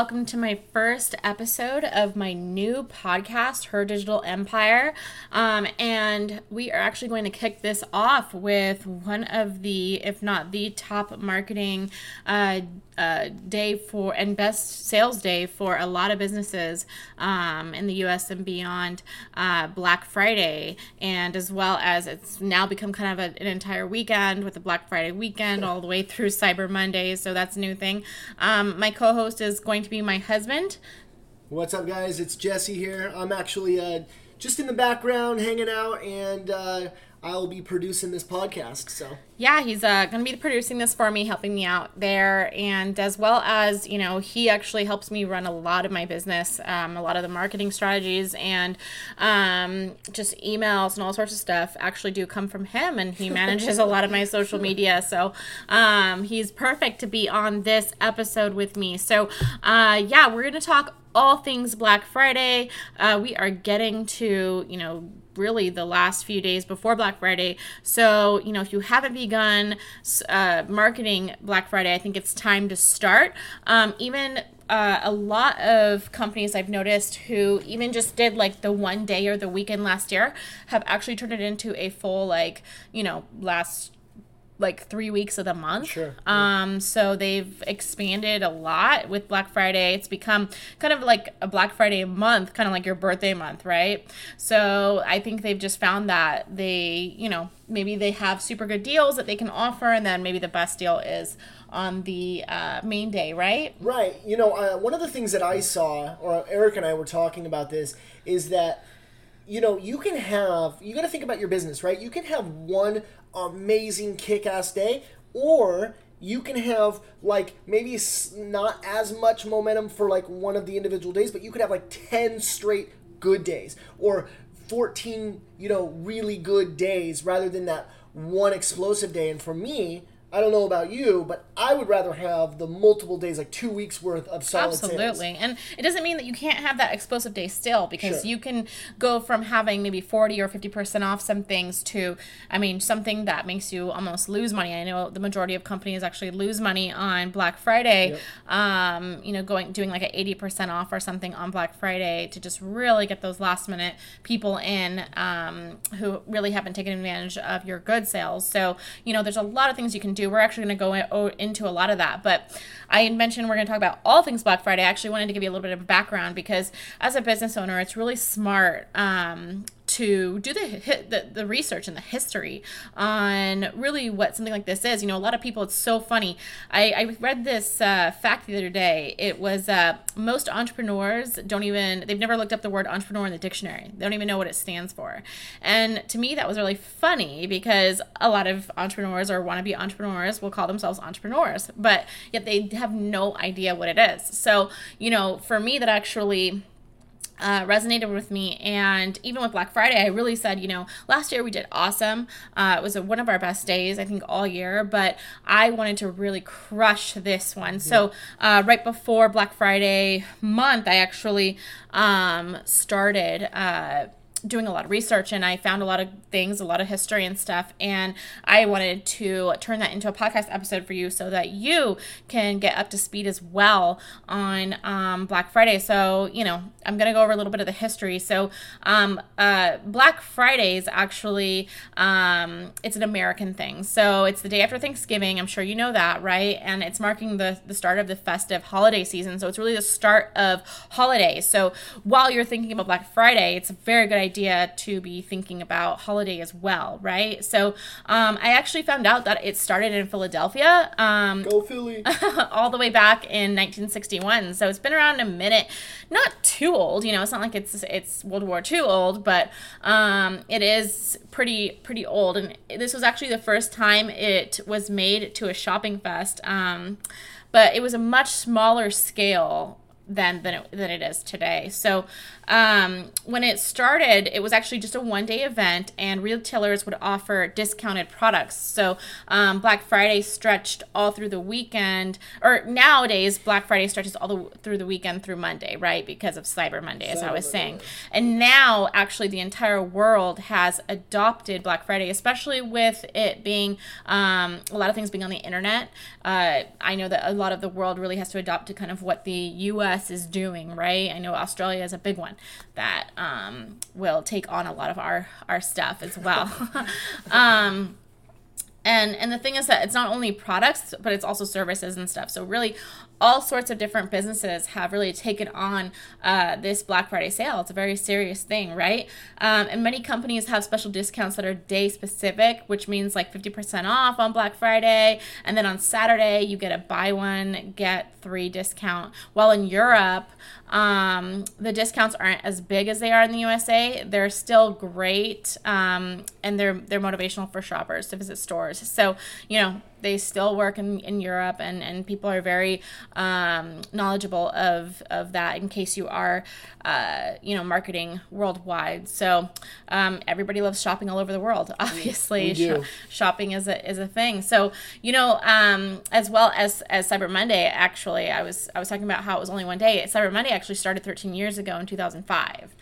Welcome to my first episode of my new podcast, Her Digital Empire. Um, and we are actually going to kick this off with one of the, if not the top marketing uh, uh, day for and best sales day for a lot of businesses um, in the US and beyond, uh, Black Friday. And as well as it's now become kind of a, an entire weekend with the Black Friday weekend all the way through Cyber Monday. So that's a new thing. Um, my co host is going to be my husband. What's up, guys? It's Jesse here. I'm actually uh, just in the background hanging out, and uh, I'll be producing this podcast. So yeah, he's uh, going to be producing this for me, helping me out there, and as well as you know, he actually helps me run a lot of my business, um, a lot of the marketing strategies, and um, just emails and all sorts of stuff. Actually, do come from him, and he manages a lot of my social media. So um, he's perfect to be on this episode with me. So uh, yeah, we're going to talk all things Black Friday. Uh, we are getting to, you know, really the last few days before Black Friday. So, you know, if you haven't begun uh, marketing Black Friday, I think it's time to start. Um, even uh, a lot of companies I've noticed who even just did like the one day or the weekend last year have actually turned it into a full, like, you know, last like three weeks of the month. Sure. Um, so they've expanded a lot with Black Friday. It's become kind of like a Black Friday month, kind of like your birthday month, right? So I think they've just found that they, you know, maybe they have super good deals that they can offer, and then maybe the best deal is on the uh, main day, right? Right. You know, uh, one of the things that I saw, or Eric and I were talking about this, is that you know, you can have, you got to think about your business, right? You can have one amazing kick ass day, or you can have like maybe not as much momentum for like one of the individual days, but you could have like 10 straight good days or 14, you know, really good days rather than that one explosive day. And for me, I don't know about you, but I would rather have the multiple days, like two weeks worth of solid Absolutely. Sales. And it doesn't mean that you can't have that explosive day still because sure. you can go from having maybe 40 or 50% off some things to, I mean, something that makes you almost lose money. I know the majority of companies actually lose money on Black Friday, yep. um, you know, going, doing like an 80% off or something on Black Friday to just really get those last minute people in um, who really haven't taken advantage of your good sales. So, you know, there's a lot of things you can do do. We're actually going to go into a lot of that. But I mentioned we're going to talk about all things Black Friday. I actually wanted to give you a little bit of background because as a business owner, it's really smart um, to do the, the, the research and the history on really what something like this is. You know, a lot of people. It's so funny. I, I read this uh, fact the other day. It was uh, most entrepreneurs don't even they've never looked up the word entrepreneur in the dictionary. They don't even know what it stands for. And to me, that was really funny because a lot of entrepreneurs or wannabe entrepreneurs will call themselves entrepreneurs, but yet they have no idea what it is. So you know, for me, that actually uh, resonated with me. And even with Black Friday, I really said, you know, last year we did awesome. Uh, it was a, one of our best days, I think, all year. But I wanted to really crush this one. Yeah. So uh, right before Black Friday month, I actually um, started uh, doing a lot of research and I found a lot of things, a lot of history and stuff. And I wanted to turn that into a podcast episode for you so that you can get up to speed as well on um, Black Friday. So, you know, I'm going to go over a little bit of the history. So, um, uh, Black Friday is actually, um, it's an American thing. So it's the day after Thanksgiving. I'm sure you know that, right? And it's marking the, the start of the festive holiday season. So it's really the start of holidays. So while you're thinking about Black Friday, it's a very good idea idea to be thinking about holiday as well, right? So um, I actually found out that it started in Philadelphia. Um, Go Philly! all the way back in 1961. So it's been around a minute. Not too old, you know. It's not like it's it's World War II old, but um, it is pretty pretty old. And this was actually the first time it was made to a shopping fest. Um, but it was a much smaller scale then than it, than it is today. So um, when it started, it was actually just a one day event, and retailers would offer discounted products. So um, Black Friday stretched all through the weekend, or nowadays Black Friday stretches all the through the weekend through Monday, right? Because of Cyber Monday, as Cyber I was Monday. saying. And now actually the entire world has adopted Black Friday, especially with it being um, a lot of things being on the internet. Uh, I know that a lot of the world really has to adopt to kind of what the U.S. is doing, right? I know Australia is a big one that um, will take on a lot of our our stuff as well. um, and and the thing is that it's not only products but it's also services and stuff so really all sorts of different businesses have really taken on uh, this Black Friday sale. It's a very serious thing, right? Um, and many companies have special discounts that are day specific, which means like 50% off on Black Friday. And then on Saturday, you get a buy one, get three discount. While in Europe, um, the discounts aren't as big as they are in the USA. They're still great, um, and they're they're motivational for shoppers to visit stores. So you know they still work in, in Europe, and, and people are very um, knowledgeable of, of that in case you are, uh, you know, marketing worldwide. So um, everybody loves shopping all over the world. Obviously, Sh- shopping is a, is a thing. So you know, um, as well as as Cyber Monday, actually, I was I was talking about how it was only one day. Cyber Monday actually started 13 years ago in 2005.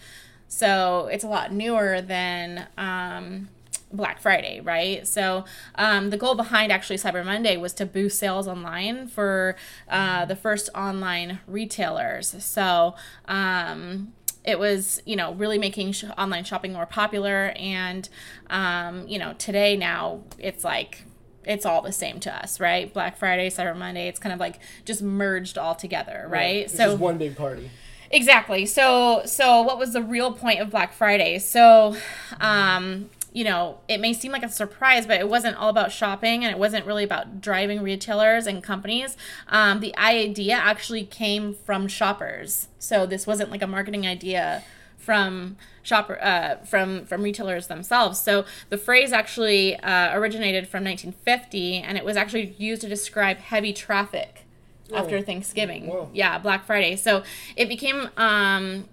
So it's a lot newer than um, Black Friday, right? So um, the goal behind actually Cyber Monday was to boost sales online for uh, the first online retailers. So um, it was you know really making sh- online shopping more popular, and um, you know today now it's like it's all the same to us, right? Black Friday, Cyber Monday, it's kind of like just merged all together, right? right. so one big party. Exactly. So so what was the real point of Black Friday? So um you know, it may seem like a surprise, but it wasn't all about shopping and it wasn't really about driving retailers and companies. Um, the idea actually came from shoppers. So this wasn't like a marketing idea from shopper uh, from from retailers themselves. So the phrase actually uh, originated from 1950, and it was actually used to describe heavy traffic after Thanksgiving. Whoa. Yeah, Black Friday. So it became um,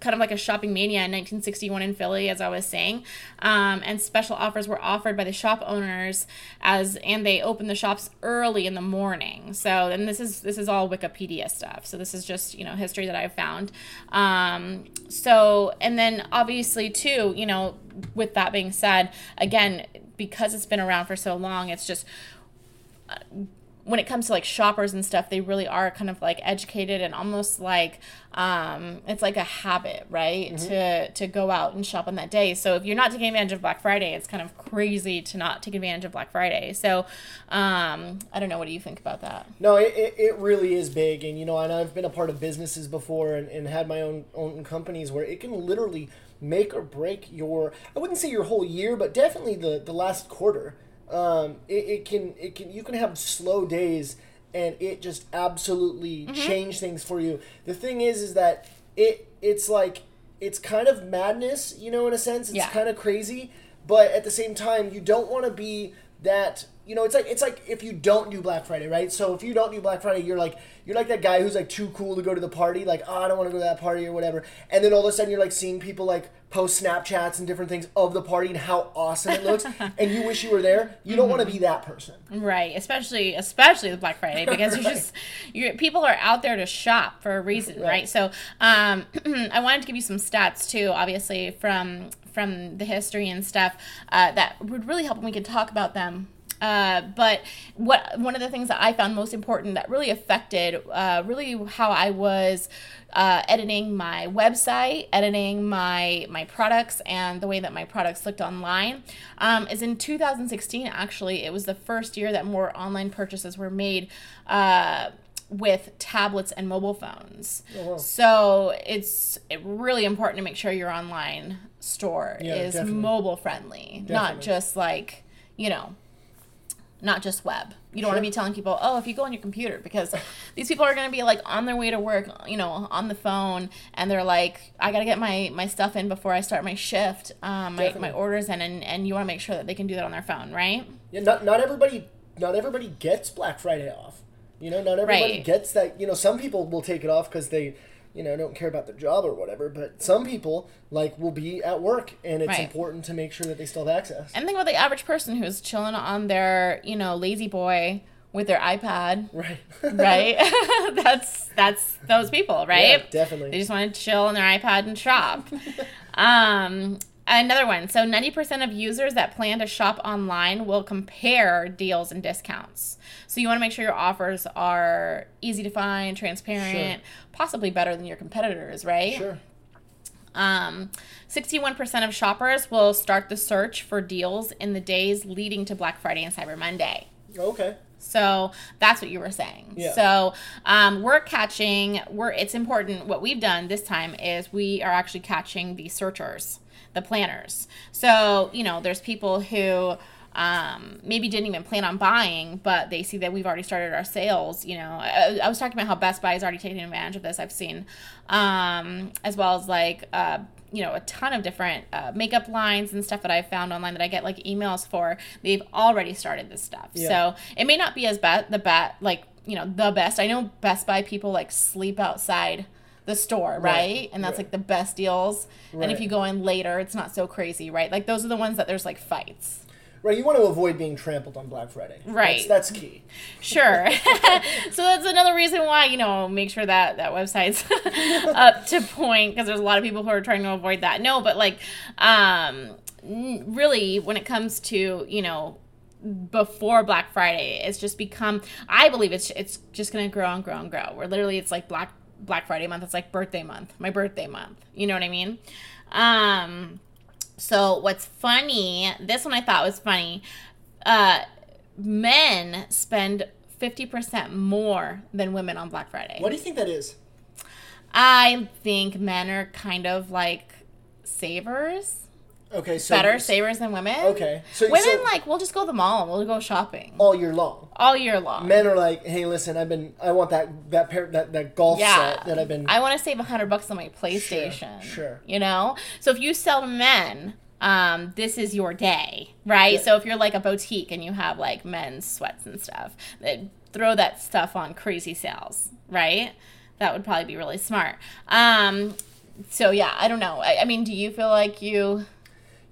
kind of like a shopping mania in 1961 in Philly, as I was saying. Um, and special offers were offered by the shop owners as, and they opened the shops early in the morning. So, and this is this is all Wikipedia stuff. So this is just you know history that I've found. Um, so, and then obviously too, you know, with that being said, again, because it's been around for so long, it's just. Uh, when it comes to like shoppers and stuff, they really are kind of like educated and almost like um, it's like a habit, right? Mm-hmm. To to go out and shop on that day. So if you're not taking advantage of Black Friday, it's kind of crazy to not take advantage of Black Friday. So um, I don't know. What do you think about that? No, it, it, it really is big, and you know, and I've been a part of businesses before and, and had my own own companies where it can literally make or break your I wouldn't say your whole year, but definitely the the last quarter um, it, it can it can you can have slow days and it just absolutely mm-hmm. change things for you. The thing is, is that it it's like it's kind of madness, you know, in a sense. It's yeah. kind of crazy, but at the same time, you don't want to be that you know, it's like it's like if you don't do Black Friday, right? So if you don't do Black Friday, you're like you're like that guy who's like too cool to go to the party, like oh I don't want to go to that party or whatever, and then all of a sudden you're like seeing people like post Snapchats and different things of the party and how awesome it looks, and you wish you were there. You don't mm-hmm. want to be that person, right? Especially especially with Black Friday because you're just you people are out there to shop for a reason, right? right? So um, I wanted to give you some stats too, obviously from from the history and stuff uh, that would really help when we could talk about them uh, but what one of the things that I found most important that really affected uh, really how I was uh, editing my website, editing my my products, and the way that my products looked online um, is in 2016. Actually, it was the first year that more online purchases were made uh, with tablets and mobile phones. Oh. So it's really important to make sure your online store yeah, is definitely. mobile friendly, definitely. not just like, you know, not just web. You don't sure. want to be telling people, oh, if you go on your computer, because these people are going to be like on their way to work, you know, on the phone, and they're like, I got to get my, my stuff in before I start my shift, um, my, my orders in, and, and you want to make sure that they can do that on their phone, right? Yeah, not, not everybody, not everybody gets Black Friday off. You know, not everybody Right. gets that. You know, some people will take it off because they, you know, don't care about their job or whatever. But some people like will be at work, and it's Right. important to make sure that they still have access. And think about the average person who's chilling on their, you know, lazy boy with their iPad, right. right? that's that's those people, right? Yeah, definitely. They just want to chill on their iPad and shop. um, another one. So 90% of users that plan to shop online will compare deals and discounts. So you want to make sure your offers are easy to find, transparent, possibly better than your competitors, right? Sure. Um, 61% of shoppers will start the search for deals in the days leading to Black Friday and Cyber Monday. Okay. So that's what you were saying. Yeah. So um, we're catching. We're. It's important. What we've done this time is we are actually catching the searchers, the planners. So you know, there's people who um, maybe didn't even plan on buying, but they see that we've already started our sales. You know, I, I was talking about how Best Buy is already taking advantage of this. I've seen, um, as well as like. Uh, you know a ton of different uh, makeup lines and stuff that I've found online that I get like emails for. They've already started this stuff, Yeah. so it may not be as bad the bet like you know the best. I know Best Buy people like sleep outside the store, right? Right, And that's right. like the best deals. And if you go in later, it's not so crazy, right? Like those are the ones that there's like fights. Right. You want to avoid being trampled on Black Friday. Right. That's, that's key. Sure. so that's another reason why, you know, make sure that that website's up to point because there's a lot of people who are trying to avoid that. No, but like um really when it comes to, you know, before Black Friday, it's just become I believe it's it's just going to grow and grow and grow. Where literally it's like Black Black Friday month, it's like birthday month, my birthday month. You know what I mean? Um so what's funny, this one I thought was funny. Uh men spend 50% more than women on Black Friday. What do you think that is? I think men are kind of like savers. Okay. So Better savers than women. Okay. So women so like we'll just go to the mall, and we'll go shopping all year long. all year long. Men are like, hey, listen, I've been, I want that that pair that that golf yeah, set that I've been. I want to save a hundred bucks on my PlayStation. sure. sure. You know, so if you sell to men, um, this is your day, right? Yeah. So if you're like a boutique and you have like men's sweats and stuff, then throw that stuff on crazy sales, right? That would probably be really smart. Um, so yeah, I don't know. I, I mean, do you feel like you?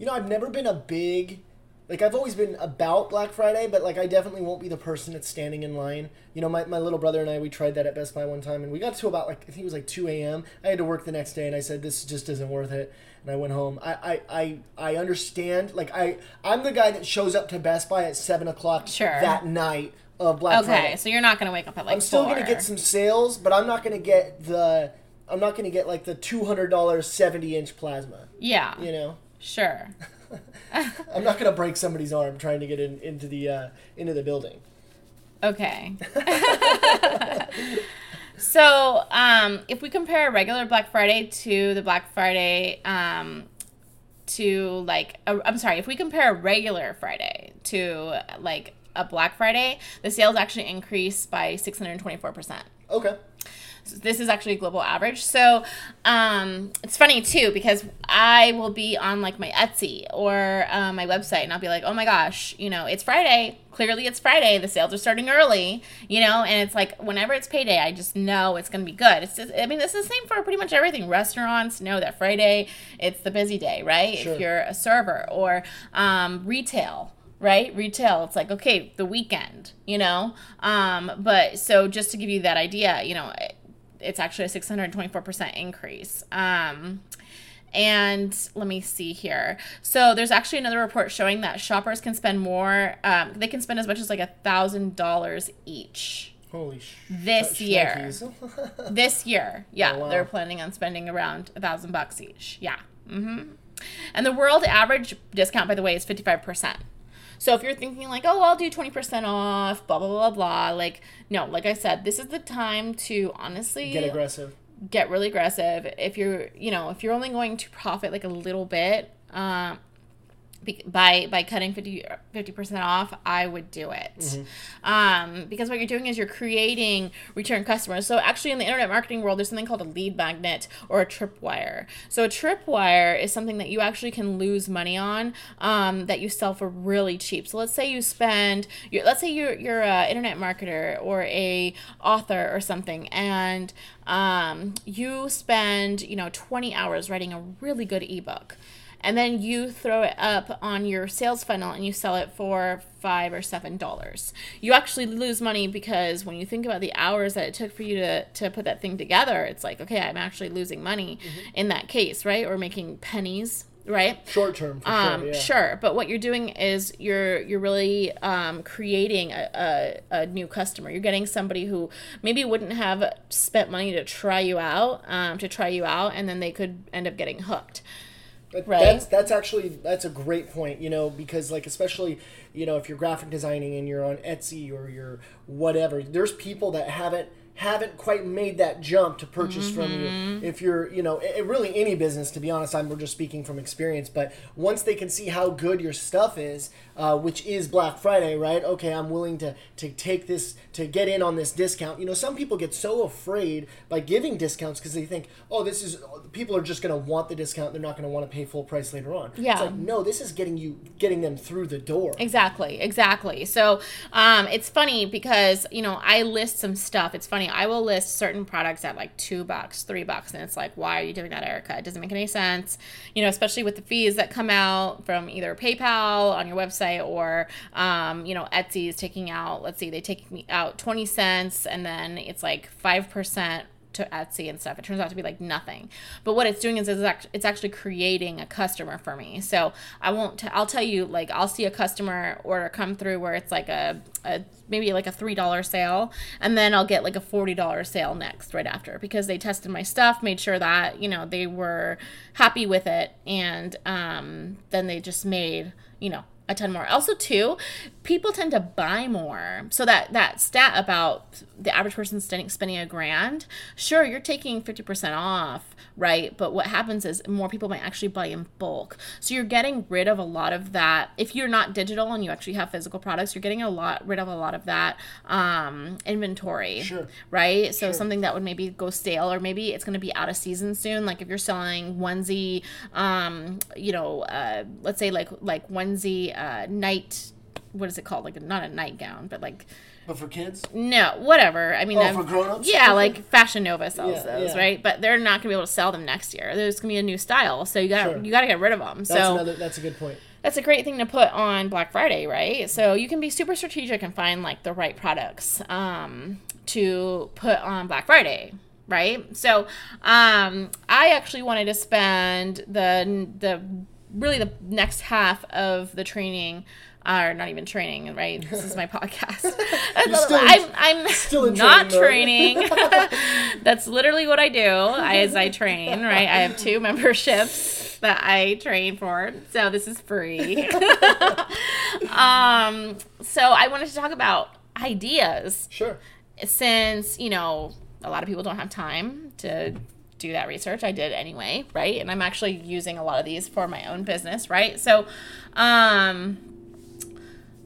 You know, I've never been a big like I've always been about Black Friday, but like I definitely won't be the person that's standing in line. You know, my, my little brother and I we tried that at Best Buy one time and we got to about like I think it was like two AM. I had to work the next day and I said this just isn't worth it and I went home. I, I, I, I understand like I I'm the guy that shows up to Best Buy at seven o'clock Sure. that night of Black Okay, Friday. Okay, so you're not gonna wake up at like I'm still gonna get some sales, but I'm not gonna get the I'm not gonna get like the two hundred dollars seventy inch plasma. Yeah, You know? Sure. I'm not gonna break somebody's arm trying to get in, into the uh, into the building. Okay. so, um, if we compare a regular Black Friday to the Black Friday, um, to like, i I'm sorry, if we compare a regular Friday to like a Black Friday, the sales actually increase by 624%. Okay. So this is actually a global average. So um, it's funny too because I will be on like my Etsy or uh, my website and I'll be like, oh my gosh, you know, it's Friday. Clearly it's Friday. The sales are starting early, you know, and it's like whenever it's payday, I just know it's going to be good. It's just, I mean, it's the same for pretty much everything. Restaurants know that Friday, it's the busy day, right? Sure. If you're a server or um, retail right retail it's like okay the weekend you know um but so just to give you that idea you know it's actually a 624% increase um and let me see here. So there's actually another report showing that shoppers can spend more. Um, they can spend as much as like a thousand dollars each Holy sh. this sh- year. This year, yeah, Oh, wow. they're planning on spending around a thousand bucks each. Yeah. Mm-hmm. And the world average discount, by the way, is fifty five percent. So if you're thinking like, oh, I'll do twenty percent off, blah blah blah blah, like no, like I said, this is the time to honestly Get aggressive. get really aggressive. If you're, you know, if you're only going to profit like a little bit, um, by by cutting 50 percent off, I would do it. Mm-hmm. Um, because what you're doing is you're creating return customers. So actually, in the internet marketing world, there's something called a lead magnet or a tripwire. So a tripwire is something that you actually can lose money on um, that you sell for really cheap. So let's say you spend, let's say you're you're an internet marketer or a author or something, and um, you spend you know 20 hours writing a really good ebook and then you throw it up on your sales funnel and you sell it for five or seven dollars. You actually lose money because when you think about the hours that it took for you to, to put that thing together it's like okay i'm actually losing money mm-hmm. in that case right? Or making pennies right? Short term um, sure, yeah. sure. But what you're doing is you're you're really um, creating a, a, a, new customer. You're getting somebody who maybe wouldn't have spent money to try you out um, to try you out and then they could end up getting hooked Right. That's that's actually that's a great point, you know, because like especially, you know, if you're graphic designing and you're on Etsy or you're whatever, there's people that haven't haven't quite made that jump to purchase mm-hmm. from you. Mm-hmm. If you're, you know, it, really any business, to be honest, I'm we're just speaking from experience. But once they can see how good your stuff is, uh, which is Black Friday, right? Okay, I'm willing to to take this to get in on this discount. You know, some people get so afraid by giving discounts because they think, oh, this is people are just going to want the discount. They're not going to want to pay full price later on. Yeah. It's like no, this is getting you getting them through the door. Exactly, exactly. So um, it's funny because you know I list some stuff. It's funny I will list certain products at like two bucks, three bucks, and it's like, why are you doing that, Erica? It doesn't make any sense. You know, especially with the fees that come out from either PayPal on your website or, um, you know, Etsy is taking out. Let's see, they take me out twenty cents, and then it's like five percent to Etsy and stuff. It turns out to be like nothing. But what it's doing is it's actually creating a customer for me. So I won't. T- I'll tell you like I'll see a customer order come through where it's like a, a maybe like a three dollar sale, and then I'll get like a forty dollar sale next right after because they tested my stuff, made sure that you know they were happy with it, and um, then they just made you know a ton more. Also, too, people tend to buy more. So that that stat about the average person spending spending a grand, sure, you're taking fifty percent off, right? But what happens is more people might actually buy in bulk. So you're getting rid of a lot of that. If you're not digital and you actually have physical products, you're getting a lot rid of a lot of that um, inventory, sure. right? So sure. something that would maybe go stale or maybe it's going to be out of season soon. Like if you're selling onesie, um, you know, uh, let's say like like onesie uh, night what is it called? Like not a nightgown, but like. But for kids? No, whatever. I mean, oh, for grown-ups? Yeah, like Fashion Nova sells yeah, those, yeah. right? But they're not gonna be able to sell them next year. There's gonna be a new style, so you got sure. you got to get rid of them. So that's so another, that's a good point. That's a great thing to put on Black Friday, right? So you can be super strategic and find like the right products um, to put on Black Friday, right? So um, I actually wanted to spend the the really the next half of the training or not even training, right? This is my podcast. still, I'm, I'm still not training. training. That's literally what I do as I train, right? I have two memberships that I train for, so this is free. um, so I wanted to talk about ideas. Sure. Since, you know, a lot of people don't have time to do that research. I did anyway, right? And I'm actually using a lot of these for my own business, right? So, um,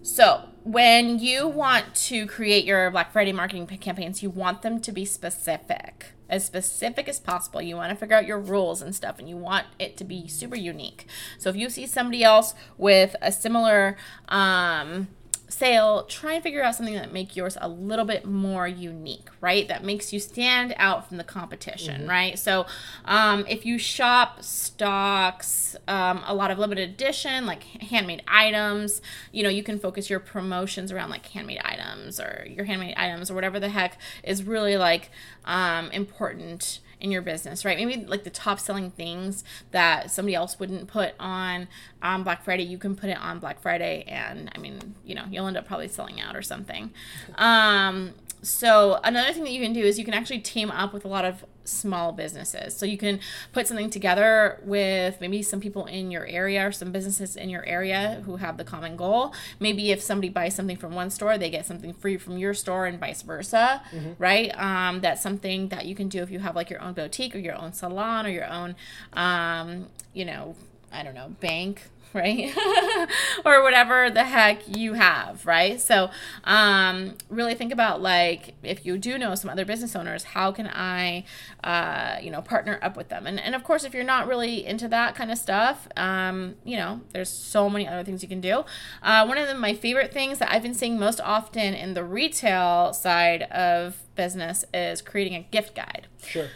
so when you want to create your Black Friday marketing campaigns, you want them to be specific, as specific as possible. You want to figure out your rules and stuff, and you want it to be super unique. So if you see somebody else with a similar um, sale, try and figure out something that make yours a little bit more unique, right? That makes you stand out from the competition, mm-hmm. right? So, um, if you shop stocks, um, a lot of limited edition, like handmade items, you know, you can focus your promotions around like handmade items or your handmade items or whatever the heck is really like um, important in your business, right? Maybe like the top selling things that somebody else wouldn't put on on Black Friday, you can put it on Black Friday, and I mean, you know, you'll end up probably selling out or something. Um, so another thing that you can do is you can actually team up with a lot of small businesses. So you can put something together with maybe some people in your area or some businesses in your area who have the common goal. Maybe if somebody buys something from one store, they get something free from your store and vice versa, mm-hmm. right? Um, that's something that you can do if you have like your own boutique or your own salon or your own, um, you know, I don't know, bank, right? or whatever the heck you have, right? So, um, really think about like if you do know some other business owners, how can I, uh, you know, partner up with them? And and of course, if you're not really into that kind of stuff, um, you know, there's so many other things you can do. Uh, one of the, my favorite things that I've been seeing most often in the retail side of business is creating a gift guide. Sure.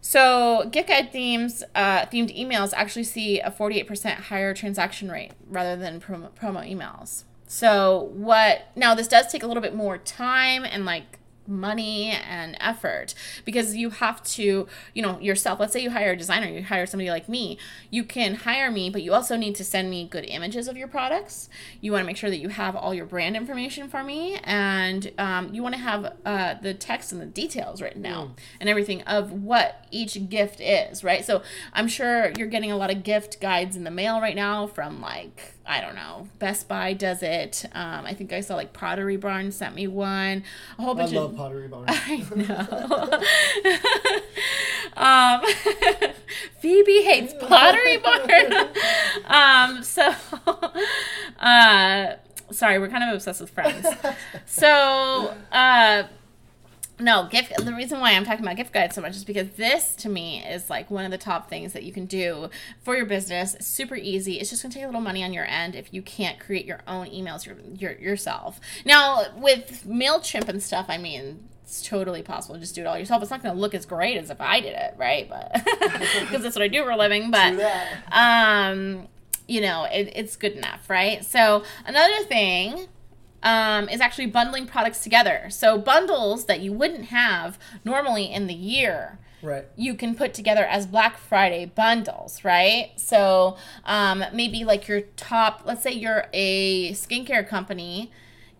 So gift guide themes, uh, themed emails actually see a 48% higher transaction rate rather than promo, promo emails. So what now this does take a little bit more time and like money and effort because you have to, you know, yourself. Let's say you hire a designer, you hire somebody like me. You can hire me, but you also need to send me good images of your products. You want to make sure that you have all your brand information for me, and um, you want to have uh, the text and the details written down mm. and everything of what each gift is, right? So I'm sure you're getting a lot of gift guides in the mail right now from like I don't know. Best Buy does it. Um, I think I saw like Pottery Barn sent me one. A whole bunch I love of, Pottery Barn. I know. um, Phoebe hates Pottery Barn. um, so, uh, sorry, we're kind of obsessed with friends. So, uh, no gift the reason why i'm talking about gift guides so much is because this to me is like one of the top things that you can do for your business. Super easy. It's just going to take a little money on your end if you can't create your own emails your, your, yourself. Now with mailchimp and stuff i mean it's totally possible. To just do it all yourself. It's not going to look as great as if i did it right? But because that's what i do for a living. But um you know it, it's good enough right? So another thing um, is actually bundling products together. So bundles that you wouldn't have normally in the year. Right. You can put together as Black Friday bundles, right? So um, maybe like your top, let's say you're a skincare company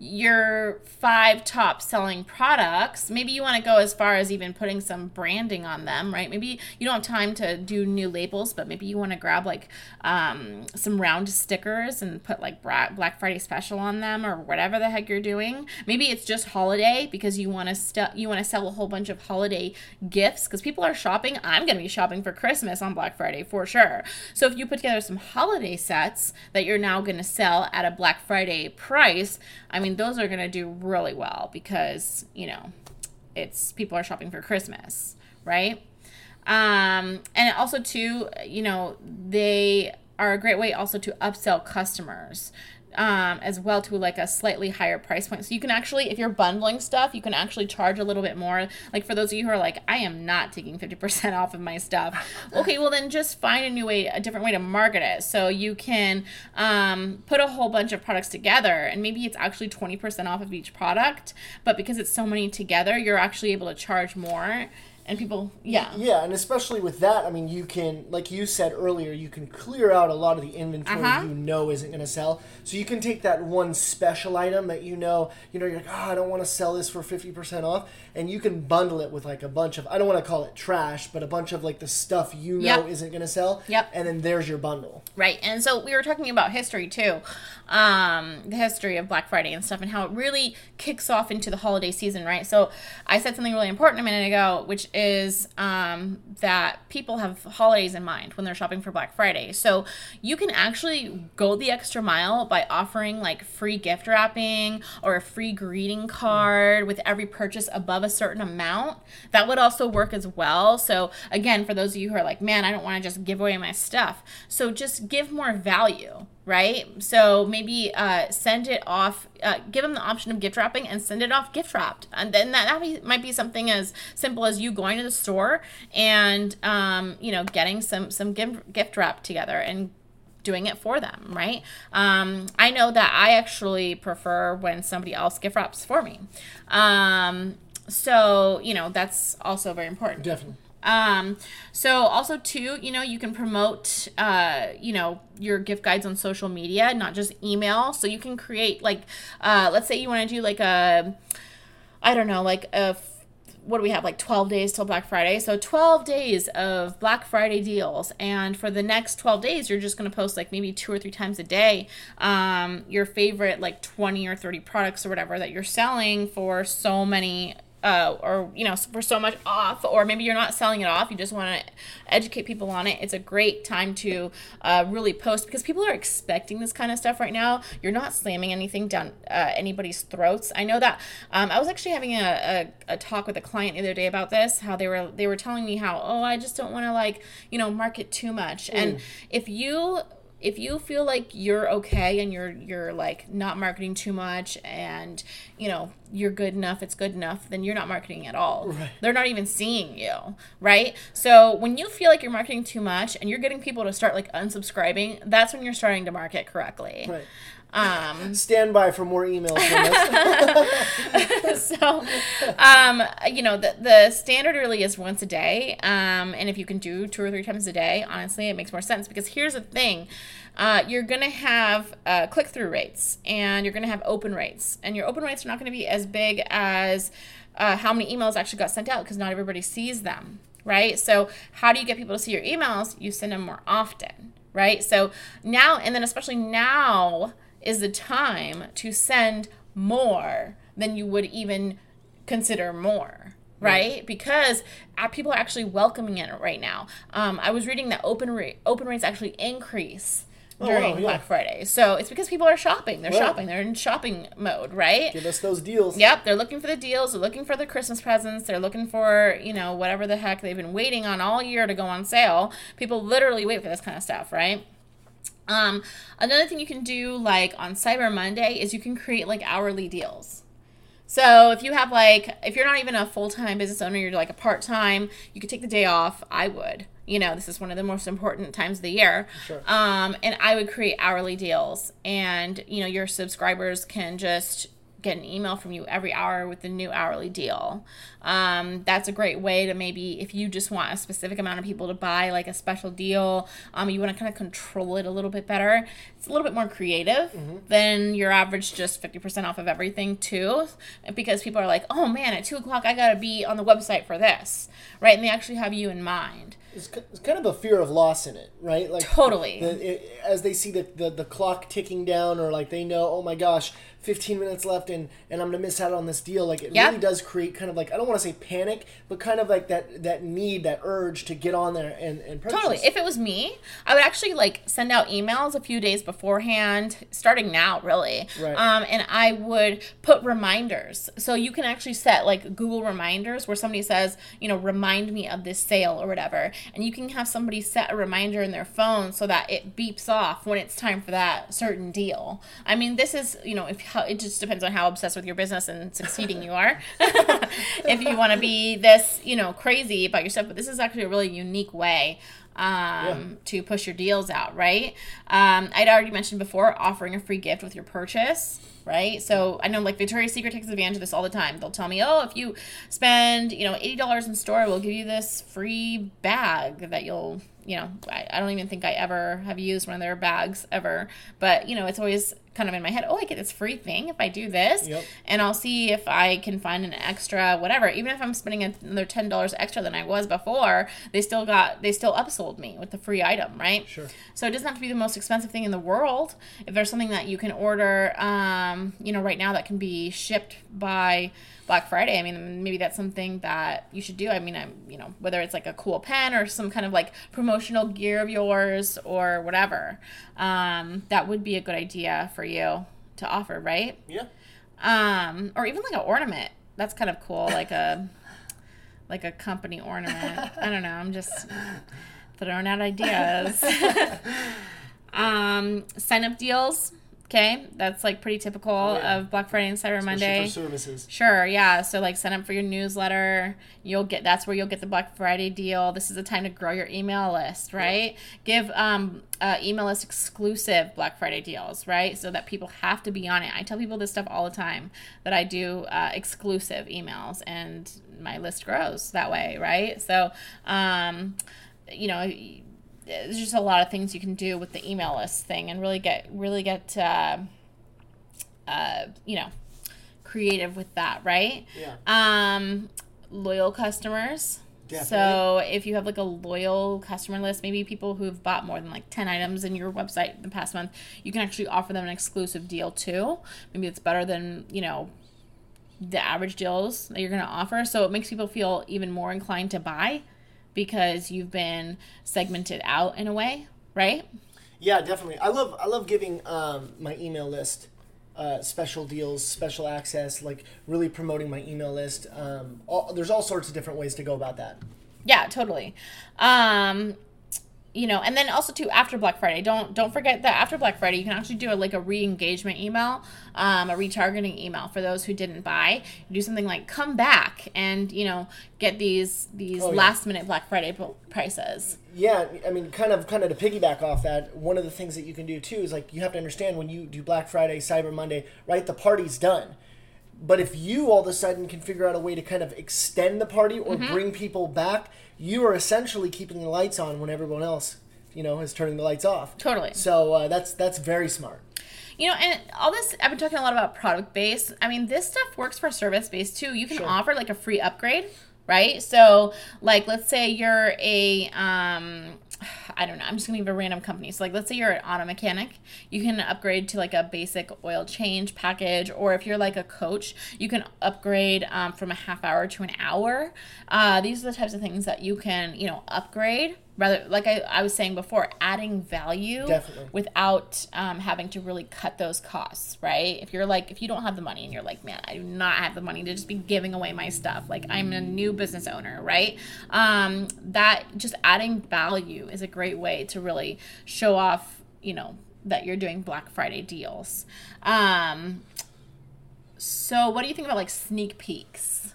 your five top selling products, maybe you want to go as far as even putting some branding on them, right? Maybe you don't have time to do new labels, but maybe you want to grab like um, some round stickers and put like Black Friday special on them or whatever the heck you're doing. Maybe it's just holiday because you want to you want to sell a whole bunch of holiday gifts because people are shopping. I'm going to be shopping for Christmas on Black Friday for sure. So if you put together some holiday sets that you're now going to sell at a Black Friday price, I mean those are going to do really well because, you know, it's people are shopping for Christmas, right? Um, and also too, you know, they are a great way also to upsell customers um, as well to like a slightly higher price point. So you can actually, if you're bundling stuff, you can actually charge a little bit more. Like for those of you who are like, I am not taking 50% off of my stuff. Okay, well then just find a new way, a different way to market it. So you can um, put a whole bunch of products together and maybe it's actually 20% off of each product. But because it's so many together, you're actually able to charge more and people yeah. Yeah and especially with that i mean you can like you said earlier you can clear out a lot of the inventory uh-huh. you know isn't going to sell. So you can take that one special item that you know you know you're like oh i don't want to sell this for 50% off and you can bundle it with like a bunch of i don't want to call it trash but a bunch of like the stuff you know yep. isn't going to sell. Yep. And then there's your bundle. Right and so we were talking about history too um the history of black friday and stuff and how it really kicks off into the holiday season right? So i said something really important a minute ago which is um, that people have holidays in mind when they're shopping for Black Friday. So you can actually go the extra mile by offering like free gift wrapping or a free greeting card with every purchase above a certain amount. That would also work as well. So again, for those of you who are like, man, I don't want to just give away my stuff. So just give more value right? So maybe uh, send it off, uh, give them the option of gift wrapping and send it off gift wrapped. And then that, that be, might be something as simple as you going to the store and, um, you know, getting some, some gift, gift wrap together and doing it for them, right? Um, I know that I actually prefer when somebody else gift wraps for me. Um, so, you know, that's also very important. Definitely. Um, so also too, you know, you can promote, uh, you know, your gift guides on social media, not just email. So you can create like, uh, let's say you want to do like a, I don't know, like a, what do we have like 12 days till Black Friday? So 12 days of Black Friday deals. And for the next 12 days, you're just going to post like maybe two or three times a day um, your favorite like 20 or 30 products or whatever that you're selling for so many uh, or you know for so much off or maybe you're not selling it off you just want to educate people on it it's a great time to uh, really post because people are expecting this kind of stuff right now. You're not slamming anything down uh, anybody's throats. I know that um, i was actually having a, a, a, talk with a client the other day about this how they were they were telling me how oh i just don't want to like you know market too much. Mm. and if you if you feel like you're okay and you're you're like not marketing too much and you know you're good enough it's good enough then you're not marketing at all. Right. they're not even seeing you right? So when you feel like you're marketing too much and you're getting people to start like unsubscribing that's when you're starting to market correctly. Right um, Stand by for more emails so, um, you know, the, the standard really is once a day. Um, and if you can do two or three times a day, honestly, it makes more sense because here's the thing. Uh, you're going to have uh, click through rates and you're going to have open rates. And your open rates are not going to be as big as uh, how many emails actually got sent out because not everybody sees them, right? So, how do you get people to see your emails? You send them more often, right? So, now, and then especially now, is the time to send more than you would even consider more right? Because people are actually welcoming it right now. Um, I was reading that open rate open rates actually increase during oh, wow, yeah. Black Friday. So it's because people are shopping. They're right. shopping. They're in shopping mode, right? Give us those deals. Yep, they're looking for the deals. They're looking for the Christmas presents. They're looking for you know whatever the heck they've been waiting on all year to go on sale. People literally wait for this kind of stuff, right? Um, another thing you can do like on Cyber Monday is you can create like hourly deals. So if you have like if you're not even a full-time business owner, you're like a part-time, you could take the day off. I would. You know, this is one of the most important times of the year. Sure. Um, and I would create hourly deals and you know, your subscribers can just get an email from you every hour with the new hourly deal. Um, that's a great way to maybe if you just want a specific amount of people to buy like a special deal, um, you want to kind of control it a little bit better. It's a little bit more creative mm-hmm. than your average just 50% off of everything too, because people are like, oh man, at two o'clock I gotta be on the website for this, right? And they actually have you in mind it's, kind of a fear of loss in it, right? Like totally. The, it, as they see the, the the clock ticking down, or like they know, oh my gosh, 15 minutes left and and I'm gonna miss out on this deal. Like it yep. really does create kind of like I don't want to say panic, but kind of like that that need, that urge to get on there and and purchase. Totally. If it was me, I would actually like send out emails a few days beforehand, starting now, really. Right. Um, and I would put reminders. So you can actually set like Google reminders where somebody says, you know, remind me of this sale or whatever, and you can have somebody set a reminder in their phone so that it beeps off when it's time for that certain deal. I mean, this is you know if how it just depends on how obsessed with your business and succeeding you are. if you want to be this, you know, crazy about your stuff, but this is actually a really unique way um, yeah. to push your deals out, right? Um, I'd already mentioned before offering a free gift with your purchase, right? So I know like Victoria's Secret takes advantage of this all the time. They'll tell me, oh, if you spend, you know, $80 in store, we'll give you this free bag that you'll you know, I, I don't even think I ever have used one of their bags ever. But, you know, it's always kind of in my head, oh, I get this free thing if I do this. Yep. And I'll see if I can find an extra whatever. Even if I'm spending another ten dollars extra than I was before, they still got they still upsold me with the free item, right? Sure. So it doesn't have to be the most expensive thing in the world. If there's something that you can order, um, you know, right now that can be shipped by Black Friday, I mean, maybe that's something that you should do. I mean, I'm, you know, whether it's like a cool pen or some kind of like promotional gear of yours or whatever, um, that would be a good idea for you to offer, right? Yeah. Um, or even like an ornament. That's kind of cool, like a like a company ornament. I don't know. I'm just throwing out ideas. um, sign up deals Okay, that's like pretty typical oh, yeah. of Black Friday and Cyber Especially Monday. For services. Sure, yeah. So like sign up for your newsletter. You'll get that's where you'll get the Black Friday deal. This is the time to grow your email list, right? Yeah. Give um uh, email list exclusive Black Friday deals, right? So that people have to be on it. I tell people this stuff all the time that I do uh, exclusive emails, and my list grows that way, right? So, um, you know there's just a lot of things you can do with the email list thing and really get really get uh, uh, you know creative with that right yeah um loyal customers Definitely. So if you have like a loyal customer list, maybe people who've bought more than like 10 items in your website the past month, you can actually offer them an exclusive deal too. Maybe it's better than, you know, the average deals that you're going to offer. So it makes people feel even more inclined to buy because you've been segmented out in a way, right? Yeah, definitely. I love I love giving um, my email list uh, special deals, special access, like really promoting my email list. Um, all, there's all sorts of different ways to go about that. Yeah, totally. Um, you know, and then also too after Black Friday, don't don't forget that after Black Friday, you can actually do a, like a re-engagement email, um, a retargeting email for those who didn't buy. You do something like come back and you know get these these oh, yeah. last minute Black Friday prices. Yeah, I mean, kind of kind of to piggyback off that, one of the things that you can do too is like you have to understand when you do Black Friday, Cyber Monday, right? The party's done. But if you all of a sudden can figure out a way to kind of extend the party or mm-hmm. bring people back, you are essentially keeping the lights on when everyone else, you know, is turning the lights off. Totally. So uh, that's that's very smart. You know, and all this I've been talking a lot about product based. I mean, this stuff works for service based too. You can sure. offer like a free upgrade, right? So, like, let's say you're a um, I don't know. I'm just gonna give a random company. So like, let's say you're an auto mechanic, you can upgrade to like a basic oil change package, or if you're like a coach, you can upgrade um, from a half hour to an hour. Uh, these are the types of things that you can, you know, upgrade rather like I, I was saying before adding value Definitely. without um, having to really cut those costs right if you're like if you don't have the money and you're like man i do not have the money to just be giving away my stuff like i'm a new business owner right um, that just adding value is a great way to really show off you know that you're doing black friday deals um, so what do you think about like sneak peeks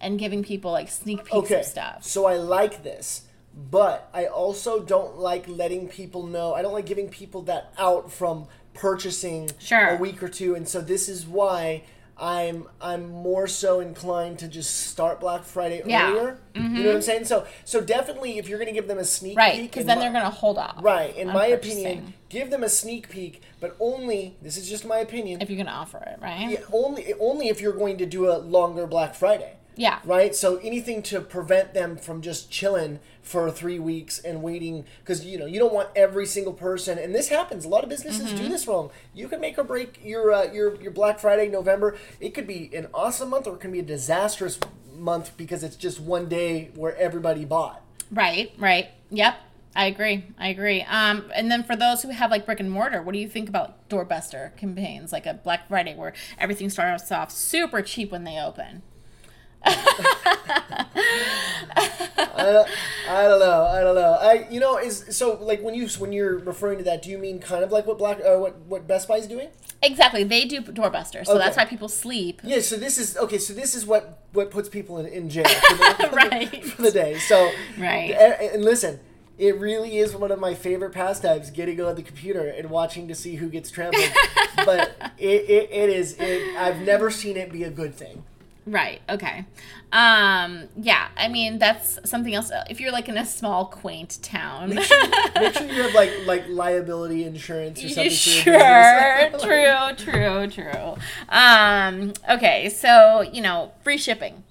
and giving people like sneak peeks okay. of stuff so i like this but I also don't like letting people know. I don't like giving people that out from purchasing sure. a week or two, and so this is why I'm I'm more so inclined to just start Black Friday yeah. earlier. Mm-hmm. You know what I'm saying? So so definitely, if you're going to give them a sneak right, peek, because then my, they're going to hold off. Right. In my purchasing. opinion, give them a sneak peek, but only this is just my opinion. If you're going to offer it, right? Yeah, only only if you're going to do a longer Black Friday. Yeah. Right? So anything to prevent them from just chilling for three weeks and waiting because you know you don't want every single person and this happens a lot of businesses mm-hmm. do this wrong you can make or break your uh, your your black friday november it could be an awesome month or it can be a disastrous month because it's just one day where everybody bought right right yep I agree. I agree. Um, and then for those who have like brick and mortar, what do you think about doorbuster campaigns like a Black Friday where everything starts off super cheap when they open? I, don't, I don't know. I don't know. I you know is so like when you when you're referring to that, do you mean kind of like what Black uh, what what Best Buy is doing? Exactly. They do doorbuster, so okay. that's why people sleep. Yeah. So this is okay. So this is what what puts people in, in jail for the, right. for the day. So right. And, and listen, it really is one of my favorite pastimes getting on the computer and watching to see who gets trampled but it, it, it is it, i've never seen it be a good thing Right. Okay. Um, yeah. I mean, that's something else. If you're like in a small, quaint town, make sure, make sure you have like like liability insurance or something. Sure. true. True. True. Um, okay. So you know, free shipping.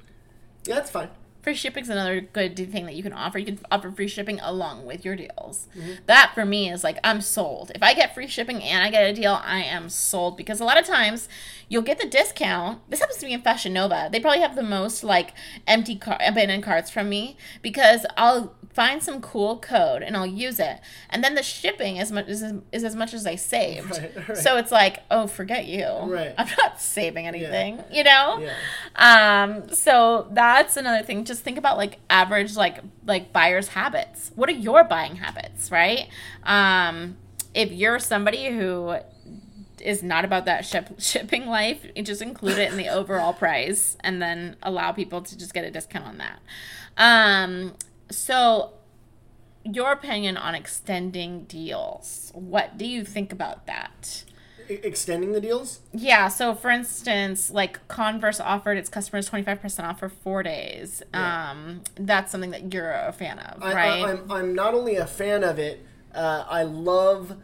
Yeah, that's fine. Free shipping is another good thing that you can offer. You can offer free shipping along with your deals. Mm-hmm. That for me is like I'm sold. If I get free shipping and I get a deal, I am sold because a lot of times you'll get the discount. This happens to me in Fashion Nova. They probably have the most like empty car- abandoned carts from me because I'll find some cool code and I'll use it, and then the shipping is much is, is as much as I saved. Right, right. So it's like, oh, forget you. Right. I'm not saving anything. Yeah. You know. Yeah. Um. So that's another thing. Just think about like average like like buyers' habits. What are your buying habits? Right. Um. If you're somebody who is not about that ship, shipping life. You just include it in the overall price and then allow people to just get a discount on that. Um, so, your opinion on extending deals. What do you think about that? extending the deals? Yeah. So, for instance, like Converse offered its customers twenty five percent off for four days. Yeah. Um, that's something that you're a fan of, right? I, am I'm, I'm not only a fan of it. Uh, I love,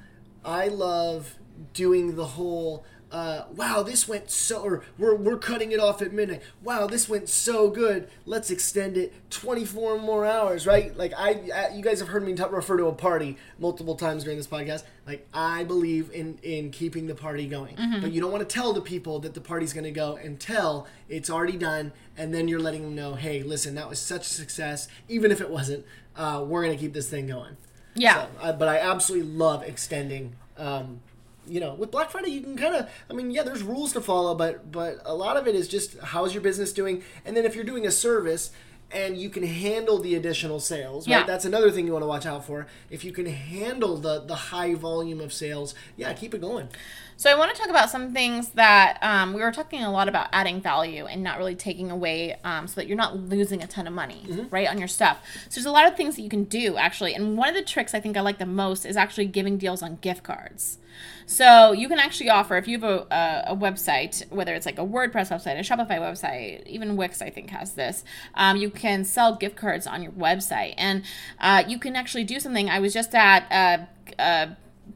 I love doing the whole uh, wow, this went so, or we're, we're cutting it off at midnight. Wow, this went so good. Let's extend it 24 more hours, right? Like I, I you guys have heard me t- refer to a party multiple times during this podcast. Like I believe in in keeping the party going, but you don't want to tell the people that the party's going to go until it's already done, and then you're letting them know, hey, listen, that was such a success, even if it wasn't. Uh, we're going to keep this thing going. Yeah. So, uh, but I absolutely love extending. Um, you know, with Black Friday, you can kind of. I mean, yeah, there's rules to follow, but but a lot of it is just how's your business doing, and then if you're doing a service and you can handle the additional sales, right? Yeah. That's another thing you want to watch out for. If you can handle the the high volume of sales, yeah, keep it going. So I want to talk about some things that um, we were talking a lot about adding value and not really taking away, um, so that you're not losing a ton of money, right, on your stuff. So there's a lot of things that you can do actually, and one of the tricks I think I like the most is actually giving deals on gift cards. So you can actually offer if you have a, a, a website, whether it's like a WordPress website, a Shopify website, even Wix I think has this. Um, you can sell gift cards on your website, and uh, you can actually do something. I was just at. Uh, uh,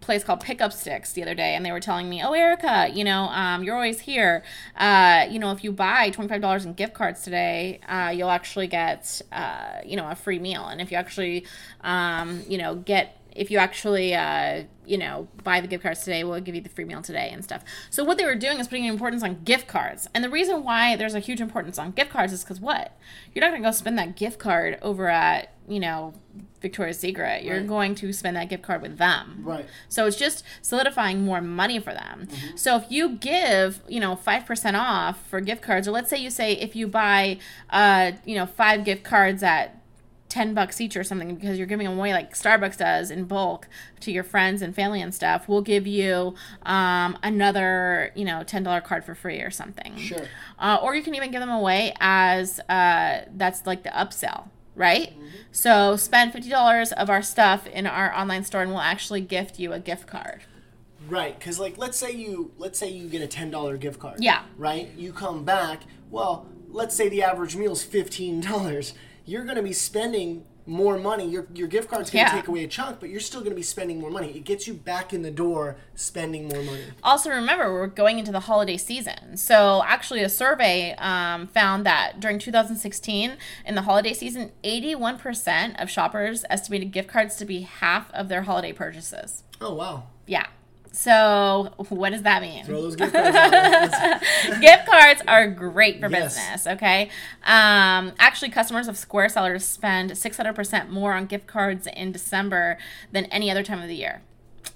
place called Pick Up Stix the other day, and they were telling me, "Oh, Erica, you know, um, you're always here. Uh, you know, if you buy twenty five dollars in gift cards today, uh, you'll actually get, uh, you know, a free meal. And if you actually, um, you know, get if you actually, uh, you know, buy the gift cards today, we'll give you the free meal today and stuff. So what they were doing is putting an importance on gift cards. And the reason why there's a huge importance on gift cards is because what? You're not going to go spend that gift card over at, you know, Victoria's Secret. You're Right. going to spend that gift card with them. Right. So it's just solidifying more money for them. So if you give, you know, 5% off for gift cards, or let's say you say if you buy, uh, you know, five gift cards at 10 bucks each or something because you're giving them away like Starbucks does in bulk to your friends and family and stuff, we'll give you um, another, you know, $10 card for free or something. Sure. Uh, or you can even give them away as uh, that's like the upsell, right? So spend fifty dollars of our stuff in our online store, and we'll actually gift you a gift card. Right, because like let's say you let's say you get a ten dollar gift card. Yeah. Right. You come back. Well, let's say the average meal is fifteen dollars. You're going to be spending more money. Your your gift card's going to Yeah. take away a chunk, but you're still going to be spending more money. It gets you back in the door, spending more money. Also, remember we're going into the holiday season, so actually a survey um, found that during 2016 in the holiday season, 81 percent of shoppers estimated gift cards to be half of their holiday purchases. Oh wow. Yeah. So what does that mean? Throw those gift cards gift cards are great for Yes. business okay? Um, actually customers of square sellers spend 600% more on gift cards in december than any other time of the year.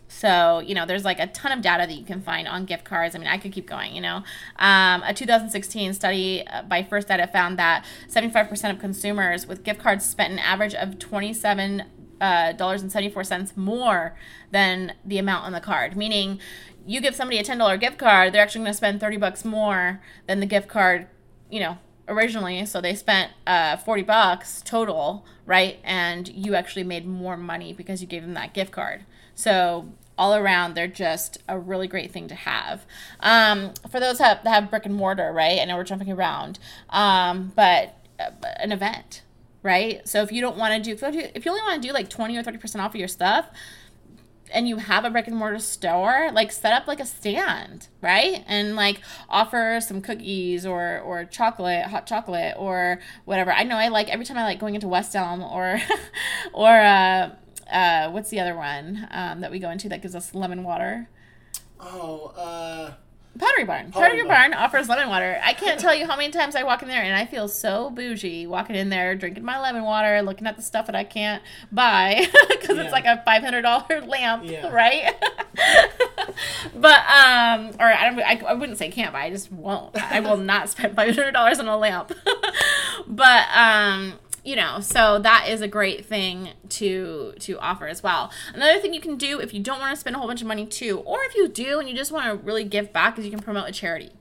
So you know there's like a ton of data that you can find on gift cards. I mean i could keep going you know? Um, a 2016 study uh, by first data found that 75% of consumers with gift cards spent an average of 27 uh, dollars and 74 cents more than the amount on the card. Meaning you give somebody a $10 gift card they're actually going to spend 30 bucks more than the gift card you know originally. So they spent uh, 40 bucks total right? And you actually made more money because you gave them that gift card. So all around they're just a really great thing to have. Um, for those that have brick and mortar right? I know we're jumping around. Um, but uh, an event right so if you don't want to do if you, only want to do like 20 or 30 percent off of your stuff and you have a brick and mortar store, like set up like a stand, right? And like offer some cookies or or chocolate, hot chocolate or whatever. I know I like every time I like going into West Elm or or uh uh what's the other one um, that we go into that gives us lemon water? oh, uh, Pottery Barn. Pottery Pottery Barn offers lemon water. I can't tell you how many times I walk in there and I feel so bougie walking in there, drinking my lemon water, looking at the stuff that I can't buy because Yeah. it's like a five hundred dollar lamp, Yeah. right? but um, or I don't, I, I wouldn't say can't buy. I just won't. I will not spend five hundred dollars on a lamp. but um, you know, so that is a great thing to to offer as well. Another thing you can do if you don't want to spend a whole bunch of money too, or if you do and you just want to really give back, is you can promote a charity.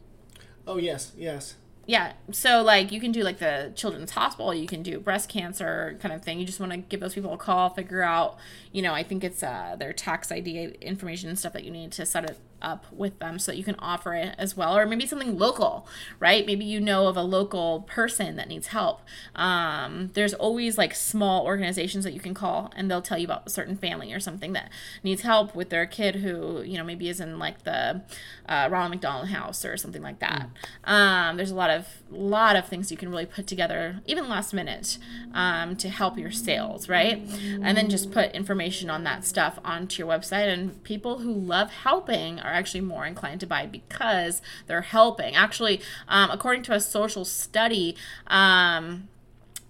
oh yes, yes. yeah so like you can do like the children's hospital you can do breast cancer kind of thing you just want to give those people a call figure out you know i think it's uh, their tax id information and stuff that you need to set it up with them so that you can offer it as well or maybe something local right? Maybe you know of a local person that needs help. Um, there's always like small organizations that you can call and they'll tell you about a certain family or something that needs help with their kid who you know maybe is in like the uh, ronald mcdonald house or something like that. Mm. um, there's a lot of lot of things you can really put together even last minute um, to help your sales right? And then just put information on that stuff onto your website and people who love helping are actually more inclined to buy because they're helping actually um, according to a social study um,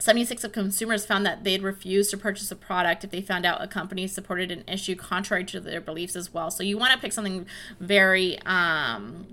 76 of consumers found that they'd refuse to purchase a product if they found out a company supported an issue contrary to their beliefs as well. So you want to pick something very um,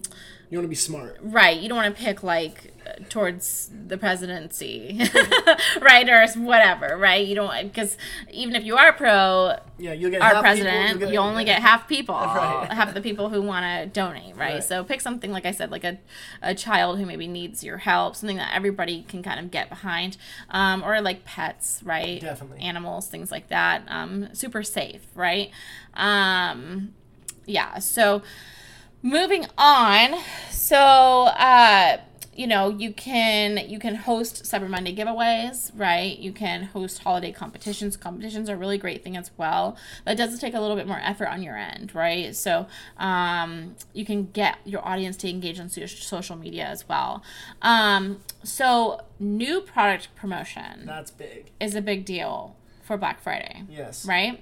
you want to be smart. Right. You don't want to pick like towards the presidency, right, or whatever, right? You don't because even if you are pro, yeah, you get our president, you only get half people, right. half the people who want to donate, right? right? So pick something like I said, like a a child who maybe needs your help, something that everybody can kind of get behind, um, or like pets, right? Definitely, animals, things like that. Um, super safe, right? Um, yeah. So moving on so uh you know you can you can host cyber monday giveaways right? You can host holiday competitions. Competitions are a really great thing as well. That does take a little bit more effort on your end right? So um, you can get your audience to engage on social media as well. Um, so new product promotion that's big. is a big deal for black friday yes. right?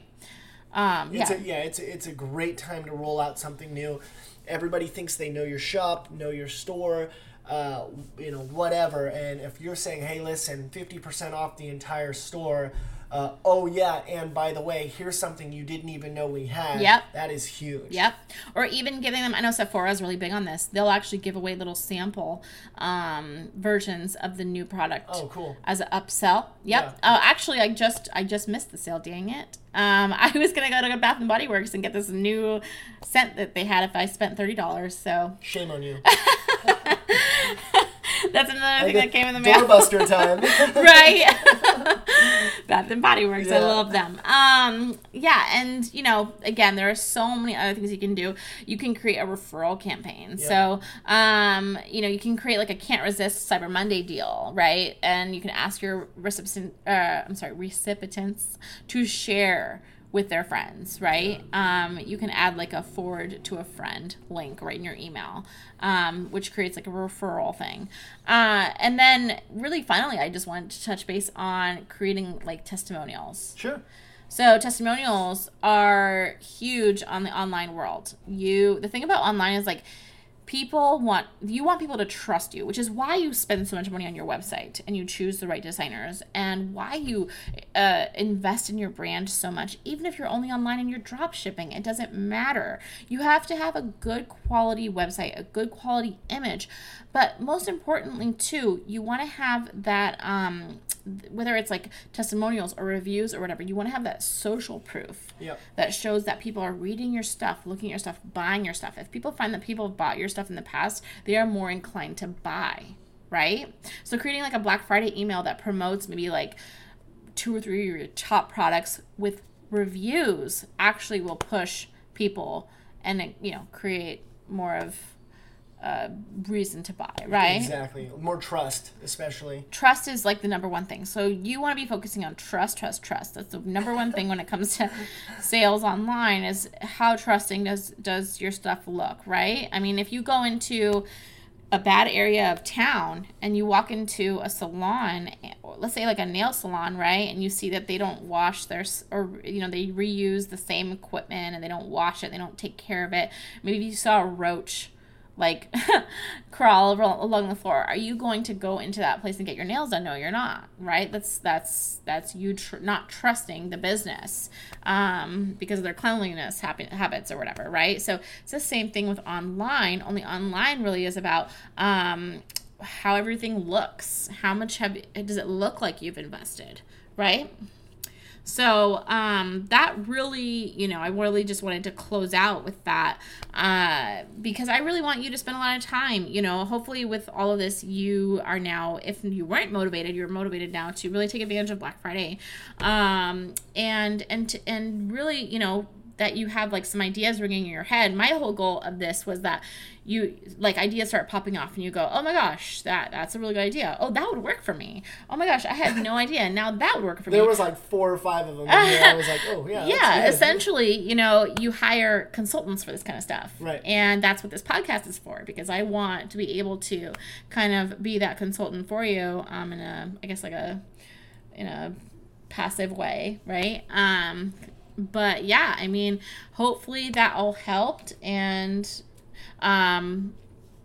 Um, it's yeah. A, yeah it's a, it's a great time to roll out something new everybody thinks they know your shop, know your store, uh, you know, whatever. And if you're saying, hey, listen, 50% off the entire store, uh, oh yeah, and by the way, here's something you didn't even know we had. Yep. That is huge. Yep. Or even giving them, I know Sephora is really big on this. They'll actually give away little sample um, versions of the new product. Oh, cool. As an upsell. Yep. Yeah. Oh, actually, I just I just missed the sale. Dang it. Um, I was gonna go to Bath and Body Works and get this new scent that they had if I spent thirty dollars. So shame on you. That's another thing that came in the mail. Doorbuster time. right. Bath and Body Works. Yeah. I love them. Um, yeah, and you know, again, there are so many other things you can do. You can create a referral campaign. Yeah. So, um, you know, you can create like a can't resist Cyber Monday deal, right? And you can ask your recipient, uh, I'm sorry, recipients to share with their friends, right? Um, you can add like a forward to a friend link right in your email, um, which creates like a referral thing. Uh, and then, really, finally, I just wanted to touch base on creating like testimonials. Sure. So testimonials are huge on the online world. You the thing about online is like people want you want people to trust you which is why you spend so much money on your website and you choose the right designers and why you uh, invest in your brand so much even if you're only online and you're drop shipping it doesn't matter you have to have a good quality website a good quality image but most importantly too you want to have that um, whether it's like testimonials or reviews or whatever, you want to have that social proof yep. that shows that people are reading your stuff, looking at your stuff, buying your stuff. If people find that people have bought your stuff in the past, they are more inclined to buy, right? So creating like a Black Friday email that promotes maybe like two or three of your top products with reviews actually will push people and you know create more of uh, reason to buy, right? Exactly. More trust, especially. Trust is like the number one thing. So you want to be focusing on trust, trust, trust. That's the number one thing when it comes to sales online is how trusting does does your stuff look, right? I mean, if you go into a bad area of town and you walk into a salon let's say like a nail salon right and you see that they don't wash their or you know they reuse the same equipment and they don't wash it they don't take care of it maybe you saw a roach like crawl along the floor. Are you going to go into that place and get your nails done? No you're not right? That's that's that's you tr- not trusting the business um, because of their cleanliness habits or whatever right? So it's the same thing with online. Only online really is about um, how everything looks. How much have does it look like you've invested right So um, that really, you know, I really just wanted to close out with that uh, because I really want you to spend a lot of time. You know, hopefully with all of this, you are now, if you weren't motivated, you're motivated now to really take advantage of Black Friday, um, and and to, and really, you know, that you have like some ideas ringing in your head. My whole goal of this was that you like ideas start popping off and you go, "Oh my gosh, that that's a really good idea. Oh, that would work for me. Oh my gosh, I had no idea. Now that would work for there me." There was like four or five of them. I was like, "Oh yeah." yeah, essentially, you know, you hire consultants for this kind of stuff, right? And that's what this podcast is for because I want to be able to kind of be that consultant for you, um, in a I guess like a in a passive way, right? Um, but yeah, I mean, hopefully that all helped and um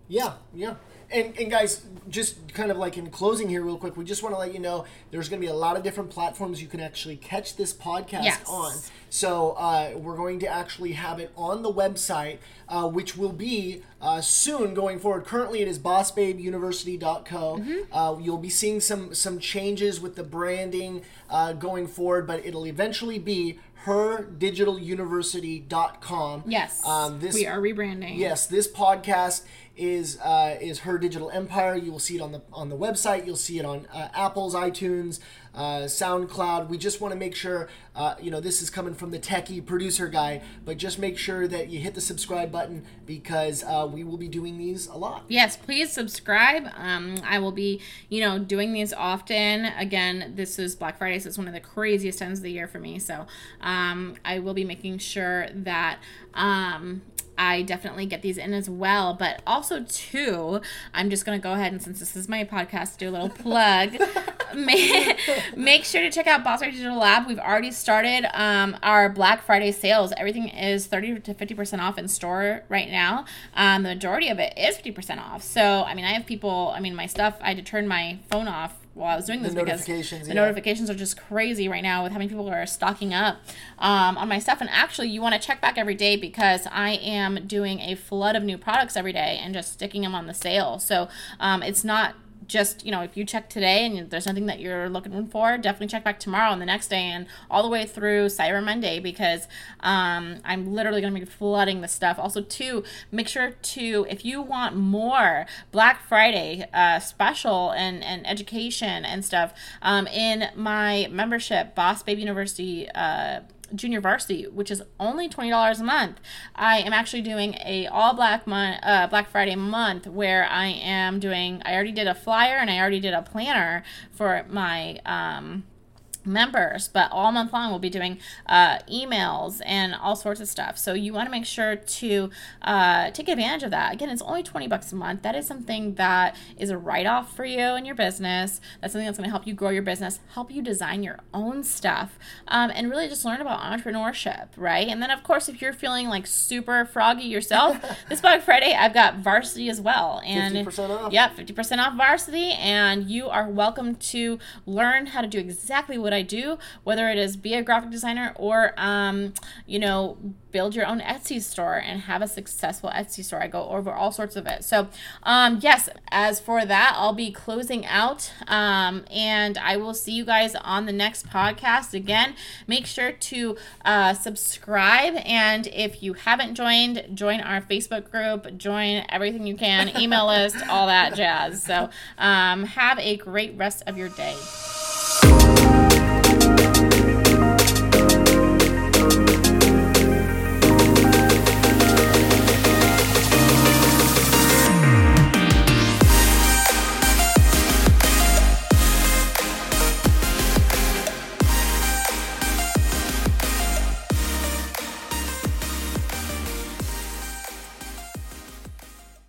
yeah, yeah. And, and guys, just kind of like in closing here, real quick, we just want to let you know there's going to be a lot of different platforms you can actually catch this podcast yes. on. So uh, we're going to actually have it on the website, uh, which will be uh, soon going forward. Currently, it is bossbabeuniversity.co. Mm-hmm. Uh, you'll be seeing some some changes with the branding uh, going forward, but it'll eventually be herdigitaluniversity.com. Yes. Um, this, we are rebranding. Yes, this podcast is uh, is her digital empire. You will see it on the on the website. You'll see it on uh, Apple's iTunes, uh, SoundCloud. We just want to make sure, uh, you know, this is coming from the techie producer guy, but just make sure that you hit the subscribe button because uh, we will be doing these a lot. Yes, please subscribe. Um, I will be, you know, doing these often. Again, this is Black Friday, so it's one of the craziest times of the year for me. So um, I will be making sure that um, I definitely get these in as well. But also, too, I'm just going to go ahead and since this is my podcast, do a little plug. make, make sure to check out Boss Digital Lab. We've already started um, our Black Friday sales. Everything is 30 to 50% off in store right now. Um, the majority of it is 50% off. So, I mean, I have people, I mean, my stuff, I had to turn my phone off while I was doing this the because the yeah. notifications are just crazy right now with how many people are stocking up um, on my stuff. And actually, you want to check back every day because I am doing a flood of new products every day and just sticking them on the sale. So um, it's not just you know if you check today and there's nothing that you're looking for definitely check back tomorrow and the next day and all the way through cyber monday because um, i'm literally going to be flooding the stuff. Also too make sure to if you want more black friday uh, special and, and education and stuff um, in my membership boss babe university uh, junior varsity, which is only twenty dollars a month. I am actually doing a all black month, uh, Black Friday month, where I am doing. I already did a flyer and I already did a planner for my um, members, but all month long we'll be doing uh, emails and all sorts of stuff. So you want to make sure to uh, take advantage of that. Again, it's only 20 bucks a month. That is something that is a write off for you and your business. That's something that's going to help you grow your business, help you design your own stuff, um, and really just learn about entrepreneurship, right? And then, of course, if you're feeling like super froggy yourself, this Black Friday I've got varsity as well. And 50% off. Yep, 50% off varsity. And you are welcome to learn how to do exactly what what I do, whether it is be a graphic designer or, um, you know, build your own Etsy store and have a successful Etsy store. I go over all sorts of it. So, um, yes, as for that, I'll be closing out um, and I will see you guys on the next podcast. Again, make sure to uh, subscribe. And if you haven't joined, join our Facebook group, join everything you can, email list, all that jazz. So, um, have a great rest of your day. うん。